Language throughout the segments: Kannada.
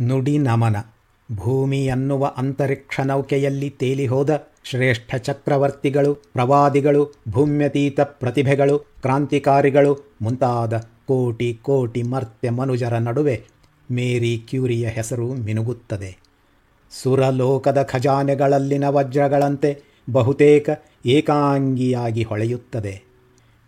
ನುಡಿ ನಮನ ಭೂಮಿ ಅನ್ನುವ ಅಂತರಿಕ್ಷ ನೌಕೆಯಲ್ಲಿ ತೇಲಿಹೋದ ಶ್ರೇಷ್ಠ ಚಕ್ರವರ್ತಿಗಳು, ಪ್ರವಾದಿಗಳು, ಭೂಮ್ಯತೀತ ಪ್ರತಿಭೆಗಳು, ಕ್ರಾಂತಿಕಾರಿಗಳು, ಮುಂತಾದ ಕೋಟಿ ಕೋಟಿ ಮರ್ತ್ಯ ಮನುಜರ ನಡುವೆ ಮೇರಿ ಕ್ಯೂರಿಯ ಹೆಸರು ಮಿನುಗುತ್ತದೆ. ಸುರಲೋಕದ ಖಜಾನೆಗಳಲ್ಲಿನ ವಜ್ರಗಳಂತೆ ಬಹುತೇಕ ಏಕಾಂಗಿಯಾಗಿ ಹೊಳೆಯುತ್ತದೆ.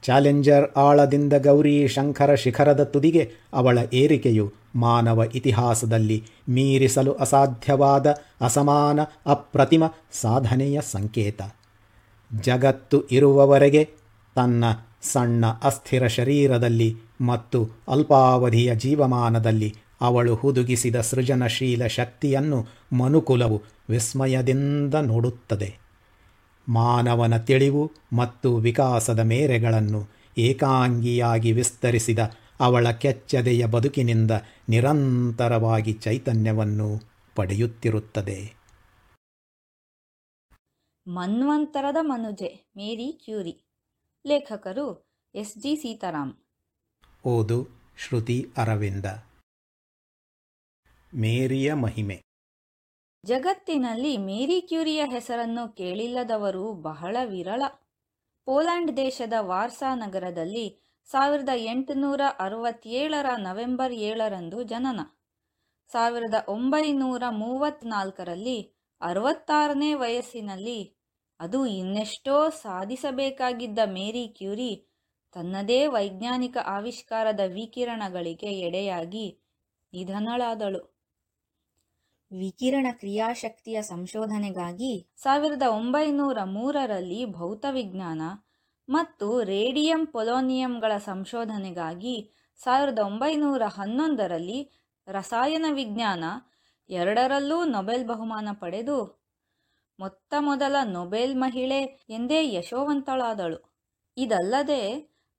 ಚಾಲೆಂಜರ್ ಆಳದಿಂದ ಗೌರಿ ಶಂಕರ ಶಿಖರದ ತುದಿಗೆ ಅವಳ ಏರಿಕೆಯು ಮಾನವ ಇತಿಹಾಸದಲ್ಲಿ ಮೀರಿಸಲು ಅಸಾಧ್ಯವಾದ ಅಸಮಾನ ಅಪ್ರತಿಮ ಸಾಧನೆಯ ಸಂಕೇತ. ಜಗತ್ತು ಇರುವವರೆಗೆ ತನ್ನ ಸಣ್ಣ ಅಸ್ಥಿರ ಶರೀರದಲ್ಲಿ ಮತ್ತು ಅಲ್ಪಾವಧಿಯ ಜೀವಮಾನದಲ್ಲಿ ಅವಳು ಹುದುಗಿಸಿದ ಸೃಜನಶೀಲ ಶಕ್ತಿಯನ್ನು ಮನುಕುಲವು ವಿಸ್ಮಯದಿಂದ ನೋಡುತ್ತದೆ. ಮಾನವನ ತಿಳಿವು ಮತ್ತು ವಿಕಾಸದ ಮೇರೆಗಳನ್ನು ಏಕಾಂಗಿಯಾಗಿ ವಿಸ್ತರಿಸಿದ ಅವಳ ಕೆಚ್ಚದೆಯ ಬದುಕಿನಿಂದ ನಿರಂತರವಾಗಿ ಚೈತನ್ಯವನ್ನು ಪಡೆಯುತ್ತಿರುತ್ತದೆ. ಮನ್ವಂತರದ ಮನುಜೆ ಮೇರಿ ಕ್ಯೂರಿ. ಲೇಖಕರು ಎಸ್ ಜಿ ಸೀತಾರಾಮ್. ಓದು ಶ್ರುತಿ ಅರವಿಂದ. ಮೇರಿಯ ಮಹಿಮೆ. ಜಗತ್ತಿನಲ್ಲಿ ಮೇರಿ ಕ್ಯೂರಿಯ ಹೆಸರನ್ನು ಕೇಳಿಲ್ಲದವರು ಬಹಳ ವಿರಳ. ಪೋಲ್ಯಾಂಡ್ ದೇಶದ ವಾರ್ಸಾ ನಗರದಲ್ಲಿ ಸಾವಿರದ ಎಂಟುನೂರ ಅರವತ್ತೇಳರ ನವೆಂಬರ್ ಏಳರಂದು ಜನನ. ಸಾವಿರದ ಒಂಬೈನೂರ ಮೂವತ್ತ್ನಾಲ್ಕರಲ್ಲಿ ಅರವತ್ತಾರನೇ ವಯಸ್ಸಿನಲ್ಲಿ ಅದು ಇನ್ನೆಷ್ಟೋ ಸಾಧಿಸಬೇಕಾಗಿದ್ದ ಮೇರಿ ಕ್ಯೂರಿ ತನ್ನದೇ ವೈಜ್ಞಾನಿಕ ಆವಿಷ್ಕಾರದ ವಿಕಿರಣಗಳಿಗೆ ಎಡೆಯಾಗಿ ನಿಧನಳಾದಳು. ವಿಕಿರಣ ಕ್ರಿಯಾಶಕ್ತಿಯ ಸಂಶೋಧನೆಗಾಗಿ ಸಾವಿರದ ಒಂಬೈನೂರ ಮೂರರಲ್ಲಿ ಭೌತವಿಜ್ಞಾನ ಮತ್ತು ರೇಡಿಯಂ ಪೊಲೋನಿಯಂಗಳ ಸಂಶೋಧನೆಗಾಗಿ ಸಾವಿರದ ಒಂಬೈನೂರ ಹನ್ನೊಂದರಲ್ಲಿ ರಸಾಯನ ವಿಜ್ಞಾನ ಎರಡರಲ್ಲೂ ನೊಬೆಲ್ ಬಹುಮಾನ ಪಡೆದು ಮೊತ್ತ ಮೊದಲ ನೊಬೆಲ್ ಮಹಿಳೆ ಎಂದೇ ಯಶೋವಂತಳಾದಳು. ಇದಲ್ಲದೆ,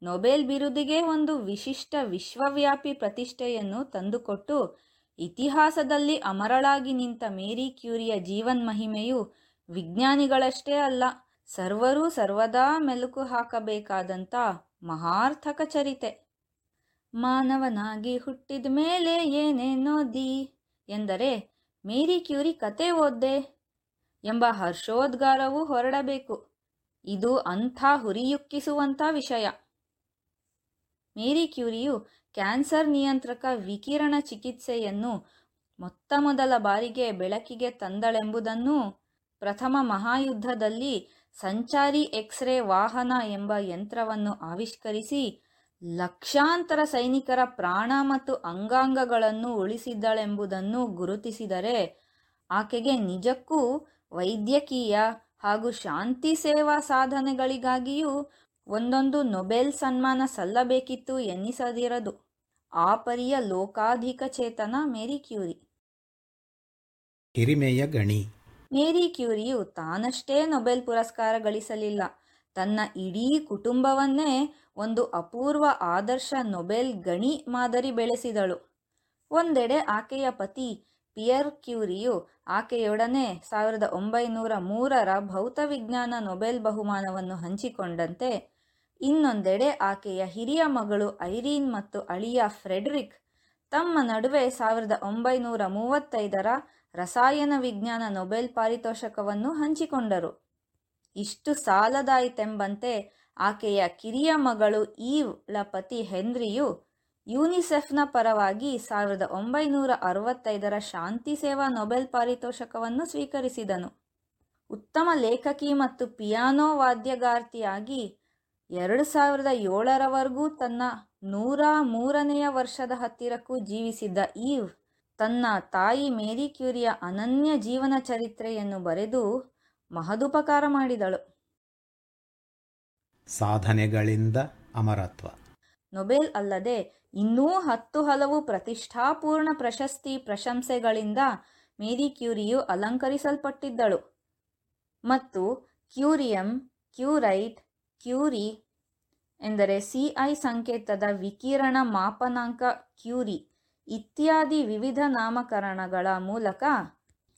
ನೊಬೆಲ್ ಬಿರುದಿಗೆ ಒಂದು ವಿಶಿಷ್ಟ ವಿಶ್ವವ್ಯಾಪಿ ಪ್ರತಿಷ್ಠೆಯನ್ನು ತಂದುಕೊಟ್ಟು ಇತಿಹಾಸದಲ್ಲಿ ಅಮರಳಾಗಿ ನಿಂತ ಮೇರಿ ಕ್ಯೂರಿಯ ಜೀವನ್ಮಹಿಮೆಯು ವಿಜ್ಞಾನಿಗಳಷ್ಟೇ ಅಲ್ಲ ಸರ್ವರೂ ಸರ್ವದಾ ಮೆಲುಕು ಹಾಕಬೇಕಾದಂಥ ಮಹಾರ್ಥಕ ಚರಿತೆ. ಮಾನವನಾಗಿ ಹುಟ್ಟಿದ ಮೇಲೆ ಏನೇನೋ ದಿ ಎಂದರೆ, ಮೇರಿ ಕ್ಯೂರಿ ಕತೆ ಓದ್ದೆ ಎಂಬ ಹರ್ಷೋದ್ಗಾರವೂ ಹೊರಡಬೇಕು. ಇದು ಅಂಥ ಹುರಿಯುಕ್ಕಿಸುವಂಥ ವಿಷಯ. ಮೇರಿ ಕ್ಯೂರಿಯು ಕ್ಯಾನ್ಸರ್ ನಿಯಂತ್ರಕ ವಿಕಿರಣ ಚಿಕಿತ್ಸೆಯನ್ನು ಮೊತ್ತ ಮೊದಲ ಬಾರಿಗೆ ಬೆಳಕಿಗೆ ತಂದಳೆಂಬುದನ್ನು ಪ್ರಥಮ ಮಹಾಯುದ್ಧದಲ್ಲಿ ಸಂಚಾರಿ ಎಕ್ಸ್ರೇ ವಾಹನ ಎಂಬ ಯಂತ್ರವನ್ನು ಆವಿಷ್ಕರಿಸಿ ಲಕ್ಷಾಂತರ ಸೈನಿಕರ ಪ್ರಾಣ ಮತ್ತು ಅಂಗಾಂಗಗಳನ್ನು ಉಳಿಸಿದ್ದಳೆಂಬುದನ್ನು ಗುರುತಿಸಿದರೆ ಆಕೆಗೆ ನಿಜಕ್ಕೂ ವೈದ್ಯಕೀಯ ಹಾಗೂ ಶಾಂತಿ ಸೇವಾ ಸಾಧನೆಗಳಿಗಾಗಿಯೂ ಒಂದೊಂದು ನೊಬೆಲ್ ಸನ್ಮಾನ ಸಲ್ಲಬೇಕಿತ್ತು ಎನ್ನಿಸದಿರದು. ಆ ಪರಿಯ ಲೋಕಾಧಿಕ ಚೇತನ ಮೇರಿ ಕ್ಯೂರಿ. ಹಿರಿಮೆಯ ಗಣಿ. ಮೇರಿ ಕ್ಯೂರಿಯು ತಾನಷ್ಟೇ ನೊಬೆಲ್ ಪುರಸ್ಕಾರ ಗಳಿಸಲಿಲ್ಲ. ತನ್ನ ಇಡೀ ಕುಟುಂಬವನ್ನೇ ಒಂದು ಅಪೂರ್ವ ಆದರ್ಶ ನೊಬೆಲ್ ಗಣಿ ಮಾದರಿ ಬೆಳೆಸಿದಳು. ಒಂದೆಡೆ ಆಕೆಯ ಪತಿ ಪಿಯರ್ ಕ್ಯೂರಿಯು ಆಕೆಯೊಡನೆ ಸಾವಿರದ ಒಂಬೈನೂರ ಮೂರರ ಭೌತವಿಜ್ಞಾನ ನೊಬೆಲ್ ಬಹುಮಾನವನ್ನು ಹಂಚಿಕೊಂಡಂತೆ, ಇನ್ನೊಂದೆಡೆ ಆಕೆಯ ಹಿರಿಯ ಮಗಳು ಐರೀನ್ ಮತ್ತು ಅಳಿಯ ಫ್ರೆಡ್ರಿಕ್ ತಮ್ಮ ನಡುವೆ ಸಾವಿರದ ಒಂಬೈನೂರ ಮೂವತ್ತೈದರ ರಸಾಯನ ವಿಜ್ಞಾನ ನೊಬೆಲ್ ಪಾರಿತೋಷಕವನ್ನು ಹಂಚಿಕೊಂಡರು. ಇಷ್ಟು ಸಾಲದಾಯಿತೆಂಬಂತೆ ಆಕೆಯ ಕಿರಿಯ ಮಗಳು ಈವ್ಳ ಪತಿ ಹೆನ್ರಿಯು ಯೂನಿಸೆಫ್ನ ಪರವಾಗಿ ಸಾವಿರದ ಒಂಬೈನೂರ ಅರವತ್ತೈದರ ಶಾಂತಿ ಸೇವಾ ನೊಬೆಲ್ ಪಾರಿತೋಷಕವನ್ನು ಸ್ವೀಕರಿಸಿದನು. ಉತ್ತಮ ಲೇಖಕಿ ಮತ್ತು ಪಿಯಾನೋ ವಾದ್ಯಗಾರ್ತಿಯಾಗಿ ಎರಡು ಸಾವಿರದ ಏಳರವರೆಗೂ ತನ್ನ ನೂರ ಮೂರನೆಯ ವರ್ಷದ ಹತ್ತಿರಕ್ಕೂ ಜೀವಿಸಿದ್ದ ಈವ್ ತನ್ನ ತಾಯಿ ಮೇರಿ ಕ್ಯೂರಿಯ ಅನನ್ಯ ಜೀವನ ಚರಿತ್ರೆಯನ್ನು ಬರೆದು ಮಹದುಪಕಾರ ಮಾಡಿದಳು. ಸಾಧನೆಗಳಿಂದ ಅಮರತ್ವ. ನೊಬೆಲ್ ಅಲ್ಲದೆ ಇನ್ನೂ ಹತ್ತು ಹಲವು ಪ್ರತಿಷ್ಠಾಪೂರ್ಣ ಪ್ರಶಸ್ತಿ ಪ್ರಶಂಸೆಗಳಿಂದ ಮೇರಿ ಕ್ಯೂರಿಯು ಅಲಂಕರಿಸಲ್ಪಟ್ಟಿದ್ದಳು. ಮತ್ತು ಕ್ಯೂರಿಯಂ ಕ್ಯೂರೈಟ್ ಕ್ಯೂರಿ ಎಂದರೆ ಸಿಐ ಸಂಕೇತದ ವಿಕಿರಣ ಮಾಪನಾಂಕ ಕ್ಯೂರಿ. ಇತ್ಯಾದಿ ವಿವಿಧ ನಾಮಕರಣಗಳ ಮೂಲಕ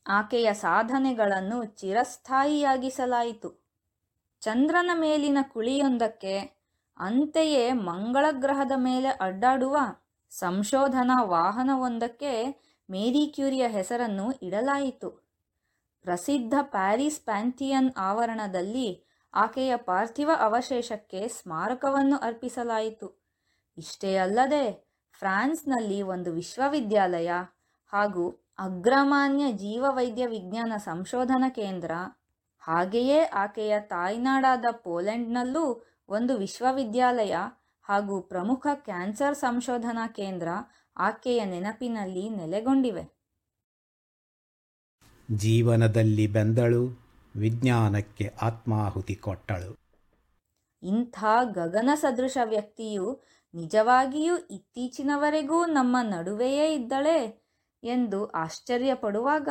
ಆಕೆಯ ಸಾಧನೆಗಳನ್ನು ಚಿರಸ್ಥಾಯಿಯಾಗಿಸಲಾಯಿತು. ಚಂದ್ರನ ಮೇಲಿನ ಕುಳಿಯೊಂದಕ್ಕೆ ಅಂತೆಯೇ ಮಂಗಳ ಗ್ರಹದ ಮೇಲೆ ಅಡ್ಡಾಡುವ ಸಂಶೋಧನಾ ವಾಹನವೊಂದಕ್ಕೆ ಮೇರಿ ಕ್ಯೂರಿಯ ಹೆಸರನ್ನು ಇಡಲಾಯಿತು. ಪ್ರಸಿದ್ಧ ಪ್ಯಾರಿಸ್ ಪ್ಯಾಂಥಿಯನ್ ಆವರಣದಲ್ಲಿ ಆಕೆಯ ಪಾರ್ಥಿವ ಅವಶೇಷಕ್ಕೆ ಸ್ಮಾರಕವನ್ನು ಅರ್ಪಿಸಲಾಯಿತು. ಇಷ್ಟೇ ಅಲ್ಲದೆ ಫ್ರಾನ್ಸ್ನಲ್ಲಿ ಒಂದು ವಿಶ್ವವಿದ್ಯಾಲಯ ಹಾಗೂ ಅಗ್ರಮಾನ್ಯ ಜೀವವೈದ್ಯ ವಿಜ್ಞಾನ ಸಂಶೋಧನಾ ಕೇಂದ್ರ. ಹಾಗೆಯೇ ಆಕೆಯ ತಾಯ್ನಾಡಾದ ಪೋಲೆಂಡ್ನಲ್ಲೂ ಒಂದು ವಿಶ್ವವಿದ್ಯಾಲಯ ಹಾಗೂ ಪ್ರಮುಖ ಕ್ಯಾನ್ಸರ್ ಸಂಶೋಧನಾ ಕೇಂದ್ರ ಆಕೆಯ ನೆನಪಿನಲ್ಲಿ ನೆಲೆಗೊಂಡಿವೆ. ಜೀವನದಲ್ಲಿ ಬೆಂದಳು ವಿಜ್ಞಾನಕ್ಕೆ ಆತ್ಮಾಹುತಿ ಕೊಟ್ಟಳು. ಇಂಥ ಗಗನ ಸದೃಶ ವ್ಯಕ್ತಿಯು ನಿಜವಾಗಿಯೂ ಇತ್ತೀಚಿನವರೆಗೂ ನಮ್ಮ ನಡುವೆಯೇ ಇದ್ದಳೆ ಎಂದು ಆಶ್ಚರ್ಯಪಡುವಾಗ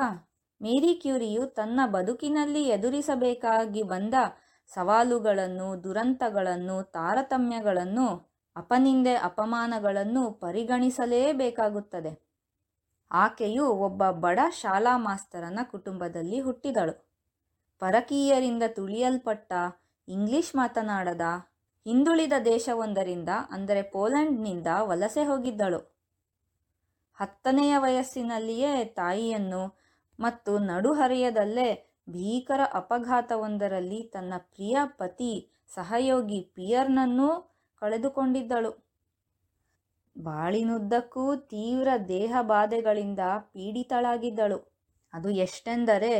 ಮೇರಿ ಕ್ಯೂರಿಯು ತನ್ನ ಬದುಕಿನಲ್ಲಿ ಎದುರಿಸಬೇಕಾಗಿ ಬಂದ ಸವಾಲುಗಳನ್ನು, ದುರಂತಗಳನ್ನು, ತಾರತಮ್ಯಗಳನ್ನು, ಅಪನಿಂದೆ ಅಪಮಾನಗಳನ್ನು ಪರಿಗಣಿಸಲೇಬೇಕಾಗುತ್ತದೆ. ಆಕೆಯು ಒಬ್ಬ ಬಡ ಶಾಲಾ ಮಾಸ್ತರನ ಕುಟುಂಬದಲ್ಲಿ ಹುಟ್ಟಿದಳು. ಪರಕೀಯರಿಂದ ತುಳಿಯಲ್ಪಟ್ಟ ಇಂಗ್ಲಿಷ್ ಮಾತನಾಡದ ಹಿಂದುಳಿದ ದೇಶವೊಂದರಿಂದ, ಅಂದರೆ ಪೋಲೆಂಡ್ನಿಂದ ವಲಸೆ ಹೋಗಿದ್ದಳು. ಹತ್ತನೆಯ ವಯಸ್ಸಿನಲ್ಲಿಯೇ ತಾಯಿಯನ್ನು ಮತ್ತು ನಡುಹರೆಯದಲ್ಲೇ ಭೀಕರ ಅಪಘಾತವೊಂದರಲ್ಲಿ ತನ್ನ ಪ್ರಿಯ ಪತಿ ಸಹಯೋಗಿ ಪಿಯರ್ನನ್ನೂ ಕಳೆದುಕೊಂಡಿದ್ದಳು. ಬಾಳಿನುದ್ದಕ್ಕೂ ತೀವ್ರ ದೇಹ ಬಾಧೆಗಳಿಂದ ಪೀಡಿತಳಾಗಿದ್ದಳು. ಅದು ಎಷ್ಟೆಂದರೆ,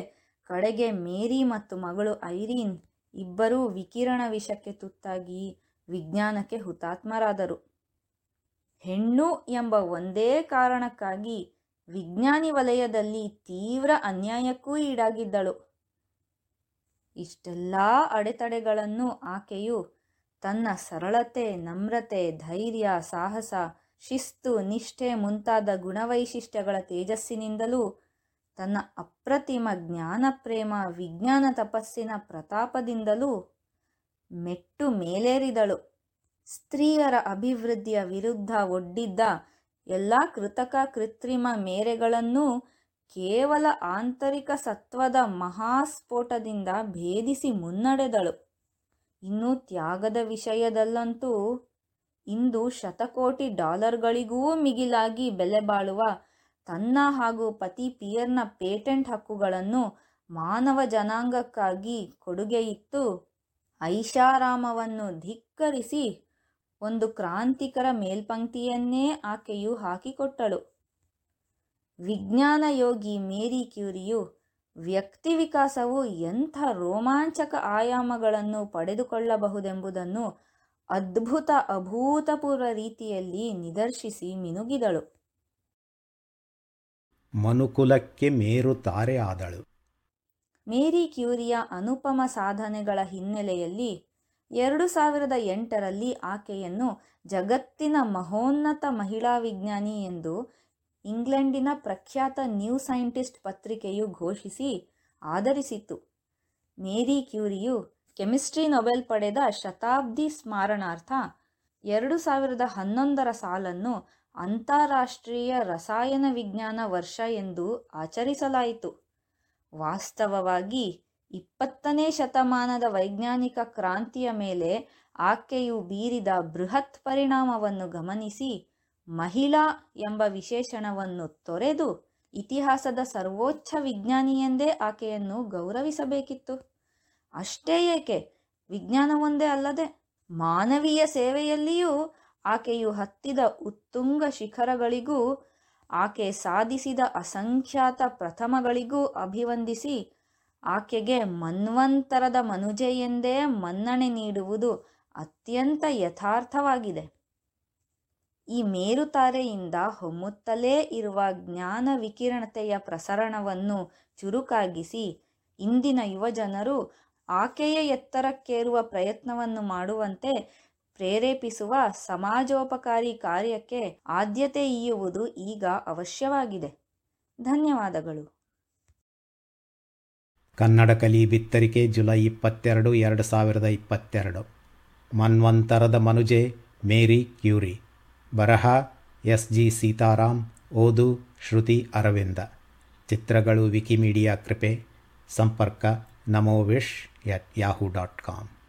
ಕಡೆಗೆ ಮೇರಿ ಮತ್ತು ಮಗಳು ಐರೀನ್ ಇಬ್ಬರೂ ವಿಕಿರಣ ವಿಷಕ್ಕೆ ತುತ್ತಾಗಿ ವಿಜ್ಞಾನಕ್ಕೆ ಹುತಾತ್ಮರಾದರು. ಹೆಣ್ಣು ಎಂಬ ಒಂದೇ ಕಾರಣಕ್ಕಾಗಿ ವಿಜ್ಞಾನಿ ವಲಯದಲ್ಲಿ ತೀವ್ರ ಅನ್ಯಾಯಕ್ಕೂ ಈಡಾಗಿದ್ದಳು. ಇಷ್ಟೆಲ್ಲ ಅಡೆತಡೆಗಳನ್ನು ಆಕೆಯು ತನ್ನ ಸರಳತೆ, ನಮ್ರತೆ, ಧೈರ್ಯ, ಸಾಹಸ, ಶಿಸ್ತು, ನಿಷ್ಠೆ ಮುಂತಾದ ಗುಣವೈಶಿಷ್ಟ್ಯಗಳ ತೇಜಸ್ಸಿನಿಂದಲೂ ತನ್ನ ಅಪ್ರತಿಮ ಜ್ಞಾನ, ಪ್ರೇಮ, ವಿಜ್ಞಾನ ತಪಸ್ಸಿನ ಪ್ರತಾಪದಿಂದಲೂ ಮೆಟ್ಟು ಮೇಲೇರಿದಳು. ಸ್ತ್ರೀಯರ ಅಭಿವೃದ್ಧಿಯ ವಿರುದ್ಧ ಒಡ್ಡಿದ್ದ ಎಲ್ಲ ಕೃತಕ ಕೃತ್ರಿಮ ಮೇರೆಗಳನ್ನೂ ಕೇವಲ ಆಂತರಿಕ ಸತ್ವದ ಮಹಾಸ್ಫೋಟದಿಂದ ಭೇದಿಸಿ ಮುನ್ನಡೆದಳು. ಇನ್ನು ತ್ಯಾಗದ ವಿಷಯದಲ್ಲಂತೂ ಇಂದು ಶತಕೋಟಿ ಡಾಲರ್ಗಳಿಗೂ ಮಿಗಿಲಾಗಿ ಬೆಲೆ ಬಾಳುವ ತನ್ನ ಹಾಗೂ ಪತಿ ಪಿಯರ್ನ ಪೇಟೆಂಟ್ ಹಕ್ಕುಗಳನ್ನು ಮಾನವ ಜನಾಂಗಕ್ಕಾಗಿ ಕೊಡುಗೆಯಿತ್ತು ಐಷಾರಾಮವನ್ನು ಧಿಕ್ಕರಿಸಿ ಒಂದು ಕ್ರಾಂತಿಕರ ಮೇಲ್ಪಂಕ್ತಿಯನ್ನೇ ಆಕೆಯು ಹಾಕಿಕೊಟ್ಟಳು. ವಿಜ್ಞಾನ ಯೋಗಿ ಮೇರಿ ಕ್ಯೂರಿಯು ವ್ಯಕ್ತಿ ವಿಕಾಸವು ಎಂಥ ರೋಮಾಂಚಕ ಆಯಾಮಗಳನ್ನು ಪಡೆದುಕೊಳ್ಳಬಹುದೆಂಬುದನ್ನು ಅದ್ಭುತ ಅಭೂತಪೂರ್ವ ರೀತಿಯಲ್ಲಿ ನಿದರ್ಶಿಸಿ ಮಿನುಗಿದಳು. ಮನುಕುಲಕ್ಕೆ ಮೇರು ತಾರೆ ಆದಳು. ಮೇರಿ ಕ್ಯೂರಿಯ ಅನುಪಮ ಸಾಧನೆಗಳ ಹಿನ್ನೆಲೆಯಲ್ಲಿ ಎರಡು ಸಾವಿರದ ಎಂಟರಲ್ಲಿ ಆಕೆಯನ್ನು ಜಗತ್ತಿನ ಮಹೋನ್ನತ ಮಹಿಳಾ ವಿಜ್ಞಾನಿ ಎಂದು ಇಂಗ್ಲೆಂಡಿನ ಪ್ರಖ್ಯಾತ ನ್ಯೂ ಸೈಂಟಿಸ್ಟ್ ಪತ್ರಿಕೆಯು ಘೋಷಿಸಿ ಆಧರಿಸಿತು ಮೇರಿ ಕ್ಯೂರಿಯು ಕೆಮಿಸ್ಟ್ರಿ ನೊಬೆಲ್ ಪಡೆದ ಶತಾಬ್ದಿ ಸ್ಮಾರಣಾರ್ಥ ಎರಡು ಸಾವಿರದ ಹನ್ನೊಂದರ ಸಾಲನ್ನು ಅಂತಾರಾಷ್ಟ್ರೀಯ ರಸಾಯನ ವಿಜ್ಞಾನ ವರ್ಷ ಎಂದು ಆಚರಿಸಲಾಯಿತು. ವಾಸ್ತವವಾಗಿ ಇಪ್ಪತ್ತನೇ ಶತಮಾನದ ವೈಜ್ಞಾನಿಕ ಕ್ರಾಂತಿಯ ಮೇಲೆ ಆಕೆಯು ಬೀರಿದ ಬೃಹತ್ ಪರಿಣಾಮವನ್ನು ಗಮನಿಸಿ ಮಹಿಳಾ ಎಂಬ ವಿಶೇಷಣವನ್ನು ತೊರೆದು ಇತಿಹಾಸದ ಸರ್ವೋಚ್ಚ ವಿಜ್ಞಾನಿಯೆಂದೇ ಆಕೆಯನ್ನು ಗೌರವಿಸಬೇಕಿತ್ತು. ಅಷ್ಟೇ ಏಕೆ? ವಿಜ್ಞಾನವೊಂದೇ ಅಲ್ಲದೆ ಮಾನವೀಯ ಸೇವೆಯಲ್ಲಿಯೂ ಆಕೆಯು ಹತ್ತಿದ ಉತ್ತುಂಗ ಶಿಖರಗಳಿಗೂ, ಆಕೆ ಸಾಧಿಸಿದ ಅಸಂಖ್ಯಾತ ಪ್ರಥಮಗಳಿಗೂ ಅಭಿವಂದಿಸಿ, ಆಕೆಗೆ ಮನ್ವಂತರದ ಮನುಜೆ ಎಂದೇ ಮನ್ನಣೆ ನೀಡುವುದು ಅತ್ಯಂತ ಯಥಾರ್ಥವಾಗಿದೆ. ಈ ಮೇರುತಾರೆಯಿಂದ ಹೊಮ್ಮುತ್ತಲೇ ಇರುವ ಜ್ಞಾನ ವಿಕಿರಣತೆಯ ಪ್ರಸರಣವನ್ನು ಚುರುಕಾಗಿಸಿ, ಇಂದಿನ ಯುವಜನರು ಆಕೆಯ ಎತ್ತರಕ್ಕೇರುವ ಪ್ರಯತ್ನವನ್ನು ಮಾಡುವಂತೆ ಪ್ರೇರೇಪಿಸುವ ಸಮಾಜೋಪಕಾರಿ ಕಾರ್ಯಕ್ಕೆ ಆದ್ಯತೆ ಇಯುವುದು ಈಗ ಅವಶ್ಯವಾಗಿದೆ. ಧನ್ಯವಾದಗಳು. ಕನ್ನಡ ಕಲಿ ಬಿತ್ತರಿಕೆ ಜುಲೈ ಇಪ್ಪತ್ತೆರಡು, ಎರಡು ಸಾವಿರದ ಇಪ್ಪತ್ತೆರಡು. ಮನ್ವಂತರದ ಮನುಜೆ, ಮೇರಿ ಕ್ಯೂರಿ. ಬರಹ, ಎಸ್ ಜಿ ಸೀತಾರಾಮ್ ಓದು, ಶ್ರುತಿ ಅರವಿಂದ. ಚಿತ್ರಗಳು ವಿಕಿಮೀಡಿಯಾ ಕೃಪೆ. ಸಂಪರ್ಕ ನಮೋವಿಶ್ ಎಟ್ ಯಾಹು ಡಾಟ್ ಕಾಮ್.